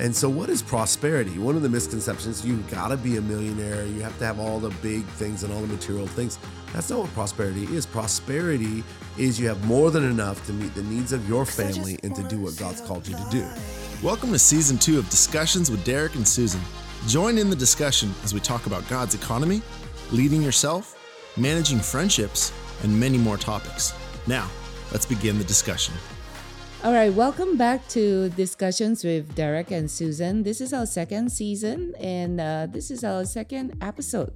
And so, what is prosperity? One of the misconceptions you got to be a millionaire, you have to have all the big things and all the material things. That's not what prosperity is. Prosperity is you have more than enough to meet the needs of your family and to do what God's called you to do. Welcome to season two of Discussions with Derek and Susan. Join in the discussion as we talk about God's economy, leading yourself, managing friendships, and many more topics. Now, let's begin the discussion. All right, welcome back to Discussions with Derek and Susan. This is our second season, and uh, this is our second episode.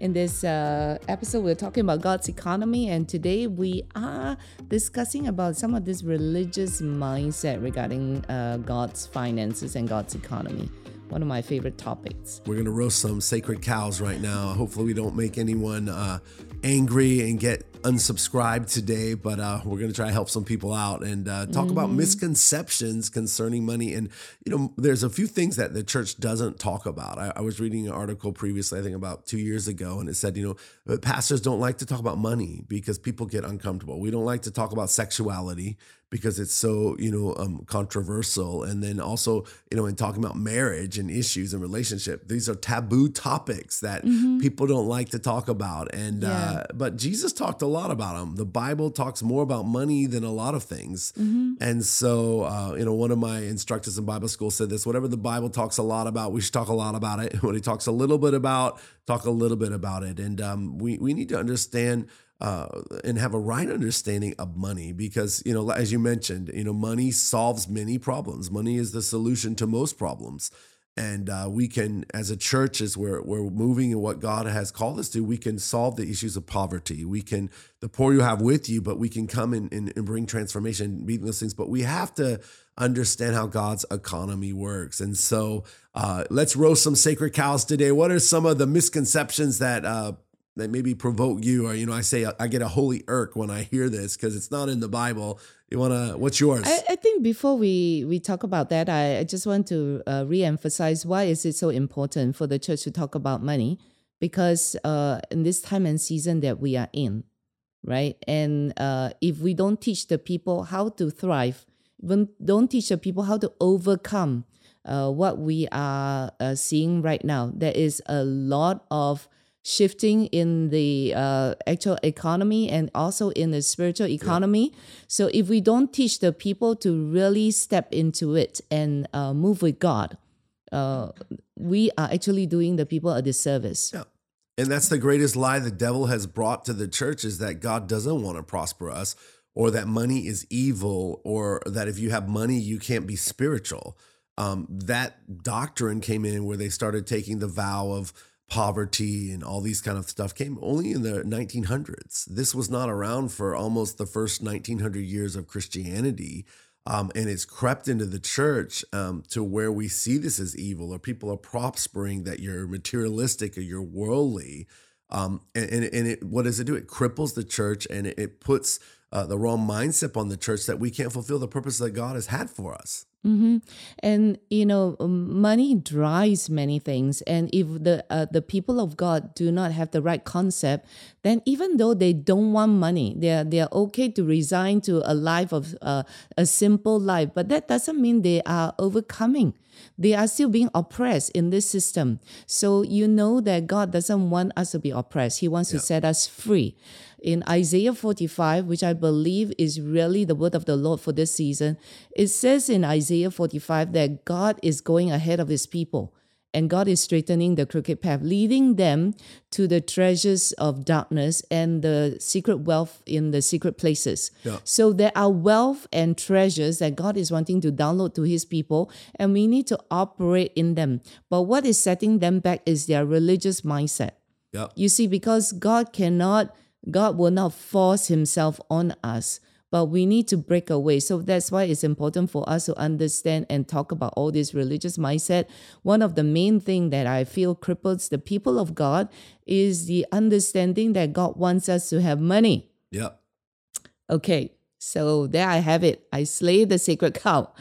In this uh, episode, we're talking about God's economy, and today we are discussing about some of this religious mindset regarding uh, God's finances and God's economy. One of my favorite topics. We're to roast some sacred cows right now. Hopefully, we don't make anyone uh, angry and get unsubscribed today, but uh, we're going to try to help some people out and uh, talk mm-hmm. about misconceptions concerning money. And, you know, there's a few things that the church doesn't talk about. I, I, was reading an article previously, I think about two years ago, and it said, you know, pastors don't like to talk about money because people get uncomfortable. We don't like to talk about sexuality because it's so you know um, controversial and then also you know in talking about marriage and issues and relationship these are taboo topics that mm-hmm. people don't like to talk about and yeah. uh, but jesus talked a lot about them the bible talks more about money than a lot of things mm-hmm. and so uh, you know one of my instructors in bible school said this whatever the bible talks a lot about we should talk a lot about it when he talks a little bit about talk a little bit about it and um, we, we need to understand uh, and have a right understanding of money because you know as you mentioned you know money solves many problems. Money is the solution to most problems. And uh, we can as a church as we're, we're moving in what god has called us to we can solve the issues of poverty. We can the poor you have with you but we can come in and, and bring transformation meet those things. But we have to understand how god's economy works. And so uh, let's roast some sacred cows today. What are some of the misconceptions that uh, that maybe provoke you or you know i say i get a holy irk when i hear this because it's not in the bible. You want to what's yours? I, I, think before we we talk about that i, I just want to uh, re-emphasize why is it so important for the church to talk about money? Because uh, in this time and season that we are in right? And uh, if we don't teach the people how to thrive don't teach the people how to overcome uh, what we are uh, seeing right now there is a lot of shifting in the uh, actual economy and also in the spiritual economy. Yeah. So if we don't teach the people to really step into it and uh, move with God, uh, we are actually doing the people a disservice. Yeah. And that's the greatest lie the devil has brought to the church is that God doesn't want to prosper us or that money is evil or that if you have money, you can't be spiritual. Um, that doctrine came in where they started taking the vow of, poverty and all these kind of stuff came only in the 1900s. This was not around for almost the first 1900 years of Christianity. Um, and it's crept into the church um, to where we see this as evil, or people are prospering that you're materialistic or you're worldly. Um, and and, and it, what does it do? It cripples the church and it, it puts uh, the wrong mindset on the church that we can't fulfill the purpose that God has had for us. Mm-hmm. And you know, money drives many things. And if the uh, the people of God do not have the right concept, then even though they don't want money, they are they are okay to resign to a life of uh, a simple life. But that doesn't mean they are overcoming. They are still being oppressed in this system. So you know that God doesn't want us to be oppressed. He wants yeah. to set us free in Isaiah 45, which I believe is really the word of the Lord for this season, it says in Isaiah 45 that God is going ahead of his people and God is straightening the crooked path, leading them to the treasures of darkness and the secret wealth in the secret places. Yeah. So there are wealth and treasures that God is wanting to download to his people, and we need to operate in them. But what is setting them back is their religious mindset. Yeah. You see, because God cannot God will not force himself on us, but we need to break away. So that's why it's important for us to understand and talk about all this religious mindset. One of the main thing that I feel cripples the people of God is the understanding that God wants us to have money. Yeah. Okay, so there I have it. I slay the sacred cow.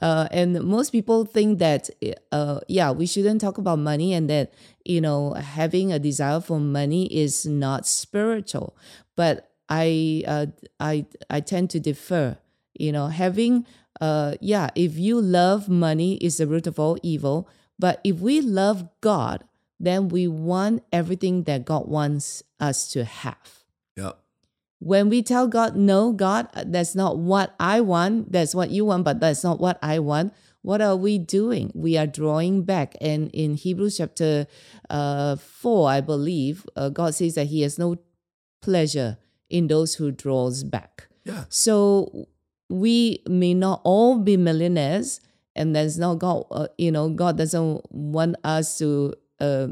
Uh, and most people think that, uh, yeah, we shouldn't talk about money and that, you know, having a desire for money is not spiritual. But I, uh, I, I tend to differ. You know, having uh, yeah, if you love money, is the root of all evil. But if we love God, then we want everything that God wants us to have. When we tell God, no, God, that's not what I want, that's what you want, but that's not what I want, what are we doing? We are drawing back. And in Hebrews chapter uh, 4, I believe, uh, God says that He has no pleasure in those who draws back. Yeah. So we may not all be millionaires, and there's not God. Uh, you know, God doesn't want us to. Uh,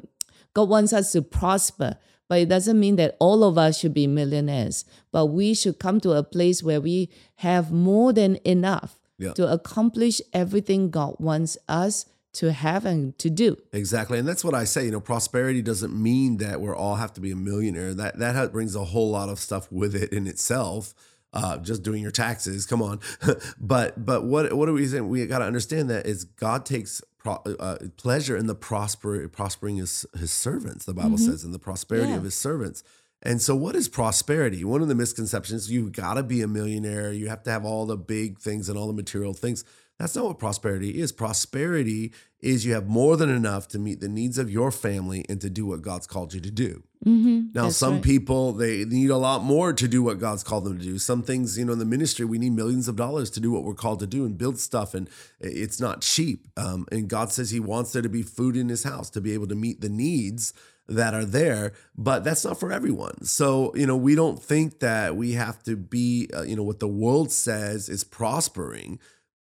God wants us to prosper, but it doesn't mean that all of us should be millionaires. But we should come to a place where we have more than enough Yeah. to accomplish everything God wants us to have and to do. Exactly, and that's what I say. You know, prosperity doesn't mean that we're all have to be a millionaire. That that brings a whole lot of stuff with it in itself. Uh, just doing your taxes, come on. but but what what are we saying? We got to understand that is God takes pro- uh, pleasure in the prosper prospering his his servants. The Bible says in the prosperity Yeah. of his servants. And so, what is prosperity? One of the misconceptions: you've got to be a millionaire. You have to have all the big things and all the material things. That's not what prosperity is. Prosperity is you have more than enough to meet the needs of your family and to do what God's called you to do. Mm-hmm. Now, some people they need a lot more to do what God's called them to do. Some things, you know, in the ministry, we need millions of dollars to do what we're called to do and build stuff, and it's not cheap. Um, and God says He wants there to be food in His house to be able to meet the needs that are there, but that's not for everyone. So, you know, we don't think that we have to be, uh, you know, what the world says is prospering.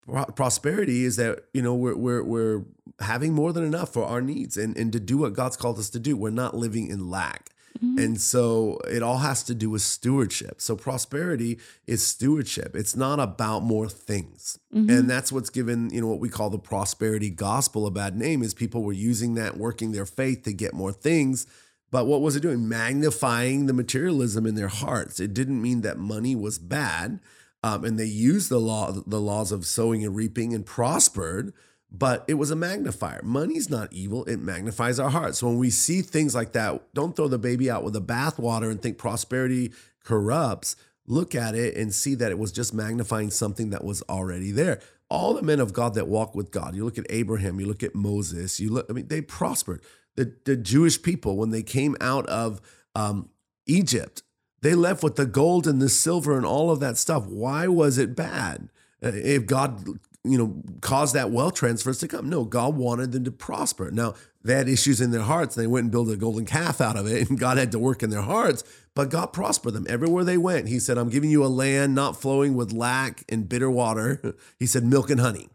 Pro- prosperity is that you know we're we're we're having more than enough for our needs and and to do what God's called us to do. We're not living in lack. Mm-hmm. And so it all has to do with stewardship. So prosperity is stewardship. It's not about more things. Mm-hmm. And that's what's given, you know, what we call the prosperity gospel a bad name is people were using that working their faith to get more things. But what was it doing? Magnifying the materialism in their hearts. It didn't mean that money was bad. Um, and they used the law, the laws of sowing and reaping, and prospered. But it was a magnifier. Money's not evil; it magnifies our hearts. So when we see things like that, don't throw the baby out with the bathwater and think prosperity corrupts. Look at it and see that it was just magnifying something that was already there. All the men of God that walk with God, you look at Abraham, you look at Moses, you look. I mean, they prospered. The the Jewish people when they came out of um, Egypt, they left with the gold and the silver and all of that stuff. Why was it bad? Uh, If God, you know, caused that wealth transfers to come, no, God wanted them to prosper. Now they had issues in their hearts, and they went and built a golden calf out of it, and God had to work in their hearts. But God prospered them everywhere they went. He said, "I'm giving you a land not flowing with lack and bitter water." He said, "Milk and honey."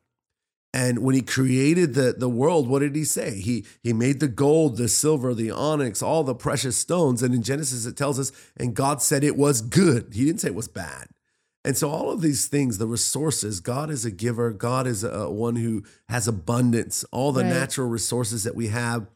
And when he created the, the world, what did he say? He he made the gold, the silver, the onyx, all the precious stones. And in Genesis, it tells us, and God said it was good. He didn't say it was bad. And so all of these things, the resources, God is a giver. God is a one who has abundance. All the Right. natural resources that we have,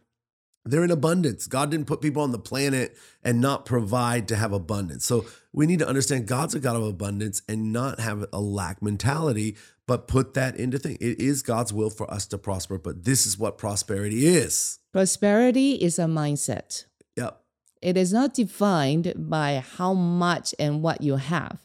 they're in abundance. God didn't put people on the planet and not provide to have abundance. So we need to understand God's a God of abundance and not have a lack mentality, but put that into thing. It is God's will for us to prosper, but this is what prosperity is. Prosperity is a mindset. Yep. It is not defined by how much and what you have.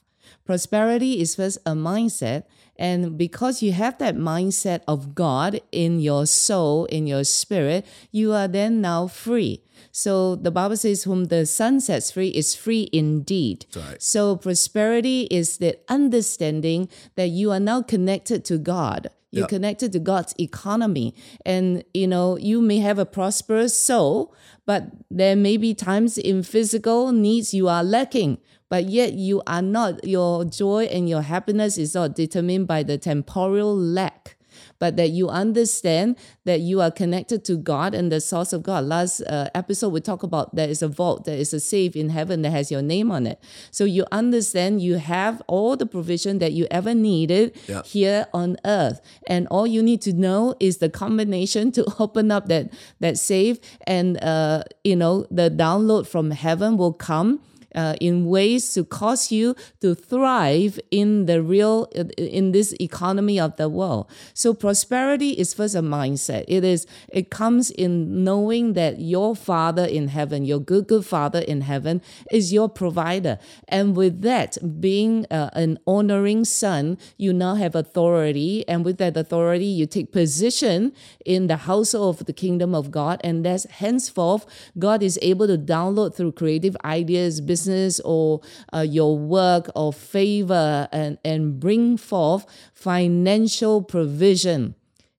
Prosperity is first a mindset. And because you have that mindset of God in your soul, in your spirit, you are then now free. So the Bible says, Whom the Son sets free is free indeed. right. So prosperity is the understanding that you are now connected to God. You're Yep. connected to God's economy. And you know, you may have a prosperous soul, but there may be times in physical needs you are lacking. But yet you are not, your joy and your happiness is not determined by the temporal lack. But that you understand that you are connected to God and the source of God. Last uh, episode, we talked about there is a vault, there is a safe in heaven that has your name on it. So you understand you have all the provision that you ever needed Yeah. here on earth. And all you need to know is the combination to open up that, that safe and, uh, you know, the download from heaven will come uh, in ways to cause you to thrive in the real in this economy of the world. So prosperity is first a mindset. It is it comes in knowing that your Father in heaven, your good good Father in heaven, is your provider, and with that being uh, an honoring son, you now have authority, and with that authority, you take position in the household of the kingdom of God, and that's henceforth God is able to download through creative ideas, business, or uh, your work or favor, and and bring forth financial provision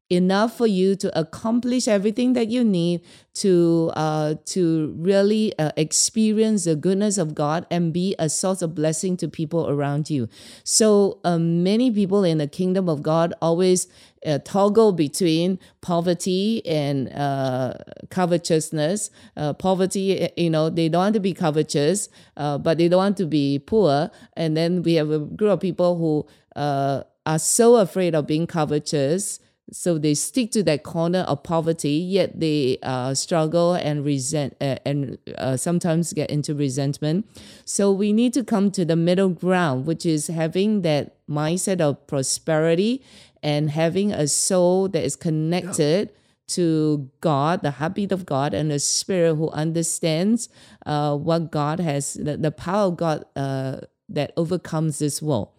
enough for you to accomplish everything that you need to uh, to really uh, experience the goodness of God and be a source of blessing to people around you. So um, many people in the kingdom of God always uh, toggle between poverty and uh, covetousness. Uh, poverty, you know, they don't want to be covetous, uh, but they don't want to be poor. And then we have a group of people who uh, are so afraid of being covetous so they stick to that corner of poverty, yet they uh, struggle and resent uh, and uh, sometimes get into resentment. So we need to come to the middle ground, which is having that mindset of prosperity and having a soul that is connected. Yeah. To God, the heartbeat of God, and the Spirit who understands uh, what God has, the, the power of God uh, that overcomes this world.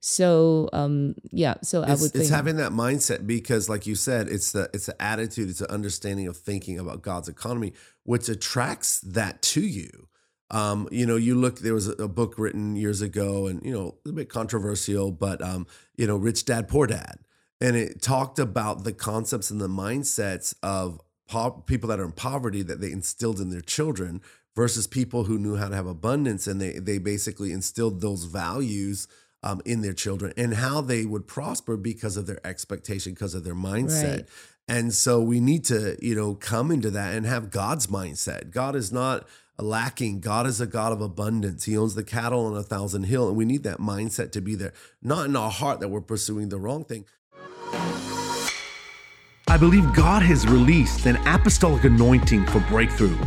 So um, yeah, so I would think it's having that mindset because, like you said, it's the it's the attitude, it's the understanding of thinking about God's economy, which attracts that to you. Um, you know, you look. There was a, a, book written years ago, and you know, a bit controversial, but um, you know, Rich Dad Poor Dad, and it talked about the concepts and the mindsets of po- people that are in poverty that they instilled in their children versus people who knew how to have abundance, and they they basically instilled those values um, in their children and how they would prosper because of their expectation, because of their mindset. Right. And so we need to, you know, come into that and have God's mindset. God is not lacking. God is a God of abundance. He owns the cattle on a thousand hill. And we need that mindset to be there, not in our heart that we're pursuing the wrong thing. I believe God has released an apostolic anointing for breakthrough.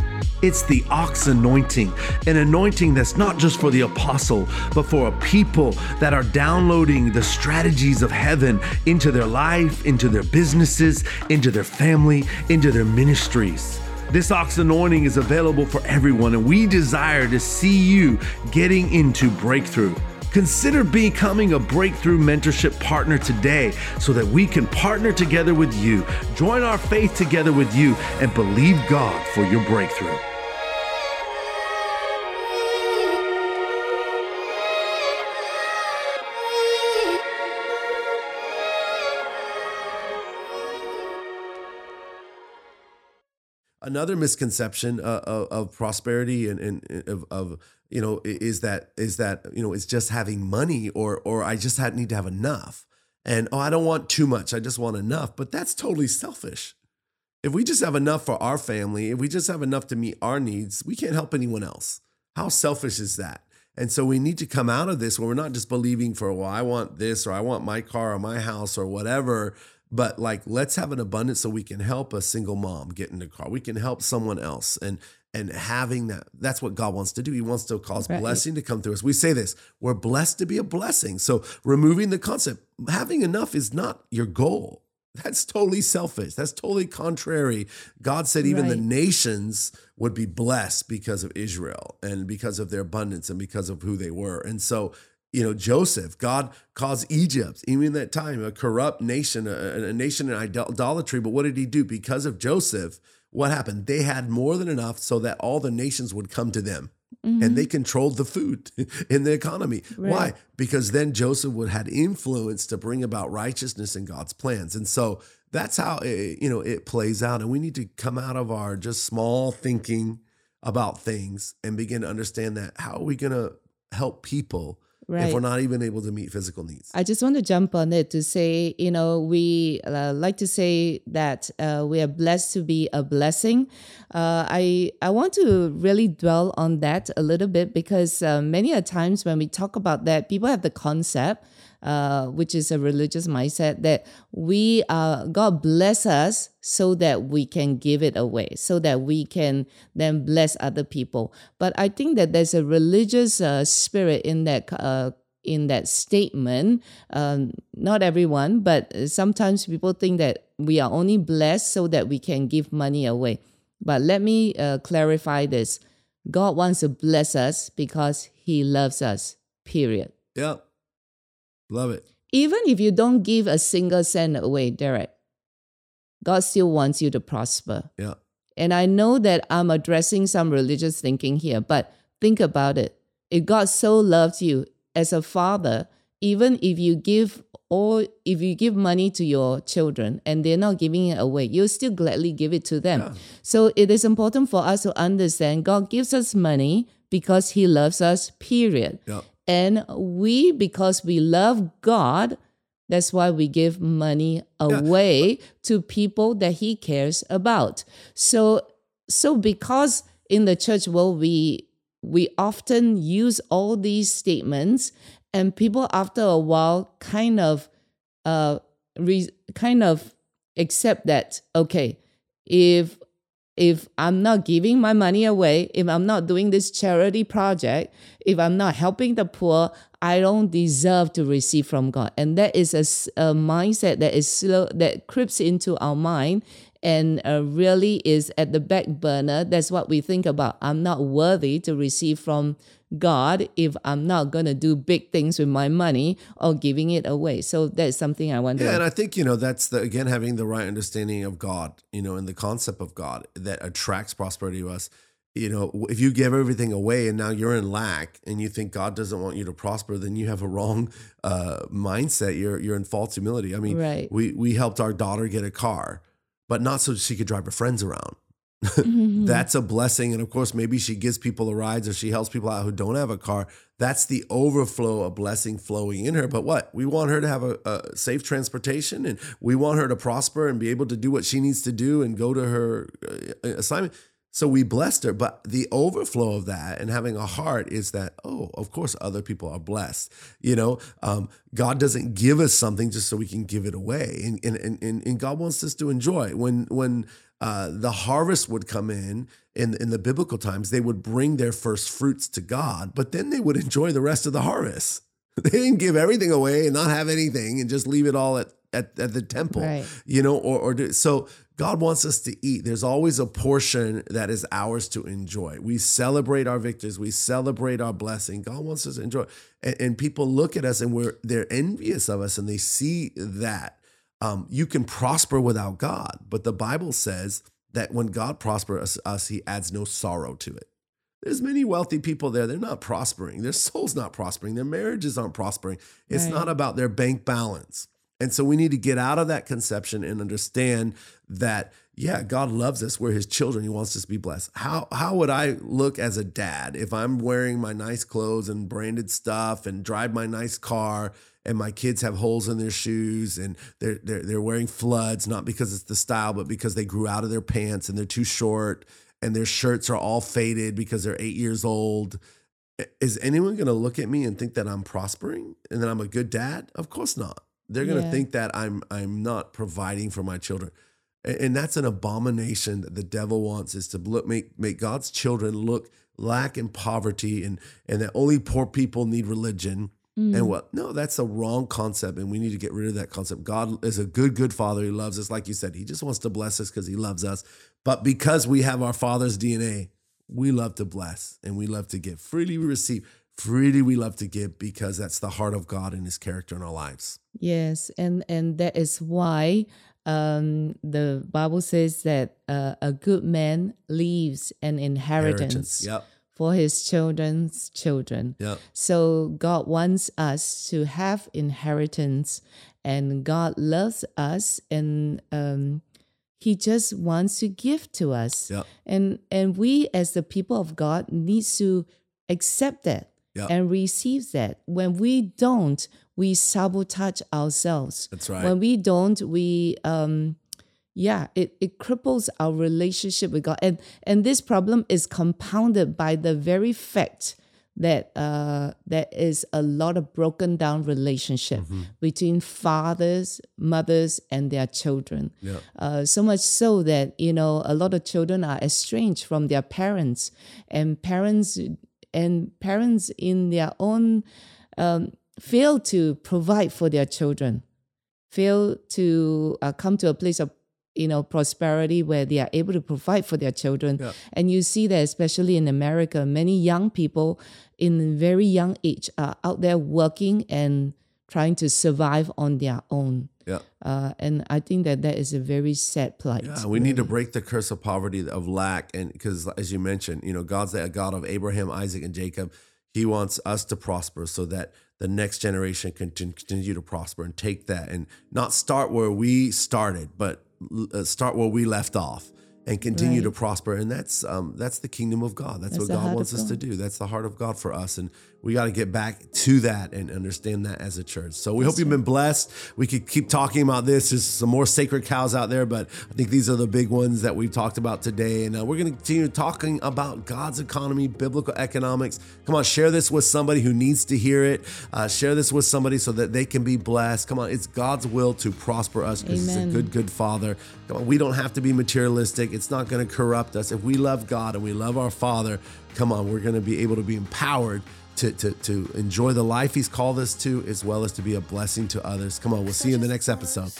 It's the ox anointing, an anointing that's not just for the apostle, but for a people that are downloading the strategies of heaven into their life, into their businesses, into their family, into their ministries. This ox anointing is available for everyone, and we desire to see you getting into breakthrough. Consider becoming a breakthrough mentorship partner today so that we can partner together with you, join our faith together with you, and believe God for your breakthrough. Another misconception uh, of, of, prosperity and, and of, of, you know is that is that you know it's just having money or or I just need to have enough and oh I don't want too much I just want enough but that's totally selfish. If we just have enough for our family, if we just have enough to meet our needs, we can't help anyone else. How selfish is that? And so we need to come out of this where we're not just believing for, well, I want this or I want my car or my house or whatever, but like let's have an abundance so we can help a single mom get in the car. We can help someone else and and having that that's what god wants to do. He wants to cause right. blessing to come through us. We say this we're blessed to be a blessing. So removing the concept having enough is not your goal. That's totally selfish. That's totally contrary. God said even right. the nations would be blessed because of israel and because of their abundance and because of who they were. And so you know joseph god caused egypt even in that time a corrupt nation a, a, nation in idolatry. But what did he do? Because of joseph what happened? They had more than enough so that all the nations would come to them. Mm-hmm. and they controlled the food in the economy. Right. why because then joseph would had influence to bring about righteousness in god's plans. And so that's how it, you know it plays out. And we need to come out of our just small thinking about things and begin to understand that how are we going to help people Right. if we're not even able to meet physical needs. I just want to jump on it to say, you know, we uh, like to say that uh, we are blessed to be a blessing. Uh, I I want to really dwell on that a little bit because uh, many a times when we talk about that, people have the concept uh, which is a religious mindset that we uh, God bless us so that we can give it away, so that we can then bless other people. But I think that there's a religious uh, spirit in that uh, in that statement. Um, not everyone, but sometimes people think that we are only blessed so that we can give money away. But let me uh, clarify this God wants to bless us because He loves us, period. Yep. Love it. Even if you don't give a single cent away, Derek, God still wants you to prosper. Yeah. And I know that I'm addressing some religious thinking here, but think about it. If God so loved you as a father, even if you give or if you give money to your children and they're not giving it away, you'll still gladly give it to them. Yeah. So it is important for us to understand God gives us money because He loves us, period. Yep. And we, because we love God, that's why we give money away to people that He cares about. So, so because in the church world we we often use all these statements, and people after a while kind of uh re- kind of accept that okay, if if I'm not giving my money away, if I'm not doing this charity project, if I'm not helping the poor, I don't deserve to receive from God. And that is a mindset that is slow, that creeps into our mind and uh, really is at the back burner. That's what we think about. I'm not worthy to receive from God if I'm not going to do big things with my money or giving it away. So that's something I want Yeah, and I think you know that's the again having the right understanding of God, you know, and the concept of God that attracts prosperity to us. You know, if you give everything away and now you're in lack and you think God doesn't want you to prosper, then you have a wrong uh, mindset. You're you're in false humility. I mean, Right. we we helped our daughter get a car, but not so she could drive her friends around. Mm-hmm. That's a blessing. And of course, maybe she gives people a rides or she helps people out who don't have a car. That's the overflow of blessing flowing in her. But what? We want her to have a, a safe transportation and we want her to prosper and be able to do what she needs to do and go to her uh, assignment. So we blessed her. But the overflow of that and having a heart is that, oh, of course, other people are blessed. You know, um, God doesn't give us something just so we can give it away. And, and, and, and God wants us to enjoy. When, when, uh, the harvest would come in, in in the biblical times. They would bring their first fruits to God, but then they would enjoy the rest of the harvest. They didn't give everything away and not have anything and just leave it all at at, at the temple, Right. you know. Or or do, so God wants us to eat. There's always a portion that is ours to enjoy. We celebrate our victories. We celebrate our blessing. God wants us to enjoy, and, and people look at us and we're they're envious of us and they see that um, you can prosper without God. But the Bible says that when God prospers us, He adds no sorrow to it. There's many wealthy people there. They're not prospering. Their soul's not prospering. Their marriages aren't prospering. It's Right. not about their bank balance. And so we need to get out of that conception and understand that, yeah, God loves us. We're his children. He wants us to be blessed. How how would I look as a dad if I'm wearing my nice clothes and branded stuff and drive my nice car and my kids have holes in their shoes and they're they're they're wearing floods, not because it's the style, but because they grew out of their pants and they're too short and their shirts are all faded because they're eight years old. Is anyone going to look at me and think that I'm prospering and that I'm a good dad? Of course not. They're going to Yeah. think that I'm I'm not providing for my children. And that's an abomination that the devil wants is to look make make God's children look lack in poverty and and that only poor people need religion. And what? No, that's a wrong concept, and we need to get rid of that concept. God is a good, good father. He loves us, like you said. He just wants to bless us because he loves us. But because we have our father's DNA, we love to bless and we love to give. Freely we receive, freely we love to give because that's the heart of God and his character in our lives. Yes, and and that is why um, the Bible says that uh, a good man leaves an inheritance, Yep. For his children's children. Yep. So God wants us to have inheritance, and God loves us, and um, He just wants to give to us. Yep. And and we, as the people of God, needs to accept that Yep. and receive that. When we don't, we sabotage ourselves. That's right. When we don't, we um yeah, it, it cripples our relationship with God. And and this problem is compounded by the very fact that uh, there is a lot of broken down relationship between fathers, mothers, and their children. Yeah. Uh, so much so that you know a lot of children are estranged from their parents, and parents and parents in their own um, fail to provide for their children, fail to uh, come to a place of you know prosperity where they are able to provide for their children Yeah. and you see that especially in america many young people in very young age are out there working and trying to survive on their own Yeah. uh, and i think that that is a very sad plight Yeah, we need to break the curse of poverty, of lack, and because as you mentioned, you know, God's a God of Abraham, Isaac, and Jacob. He wants us to prosper so that the next generation can continue to prosper and take that and not start where we started, but start where we left off and continue to prosper. And that's um, that's the kingdom of God. That's, That's what God wants us to do. That's the heart of God for us, and we got to get back to that and understand that as a church. So we hope you've been blessed. We could keep talking about this. There's some more sacred cows out there, but I think these are the big ones that we've talked about today. And uh, we're going to continue talking about God's economy, biblical economics. Come on, share this with somebody who needs to hear it. Uh, share this with somebody so that they can be blessed. Come on, it's God's will to prosper us because He's a good, good Father. Come on, we don't have to be materialistic. It's not going to corrupt us. If we love God and we love our Father, come on, we're going to be able to be empowered to, to, to enjoy the life He's called us to, as well as to be a blessing to others. Come on, we'll see you in the next episode.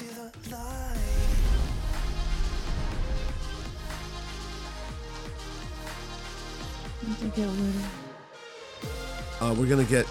Uh, we're going to get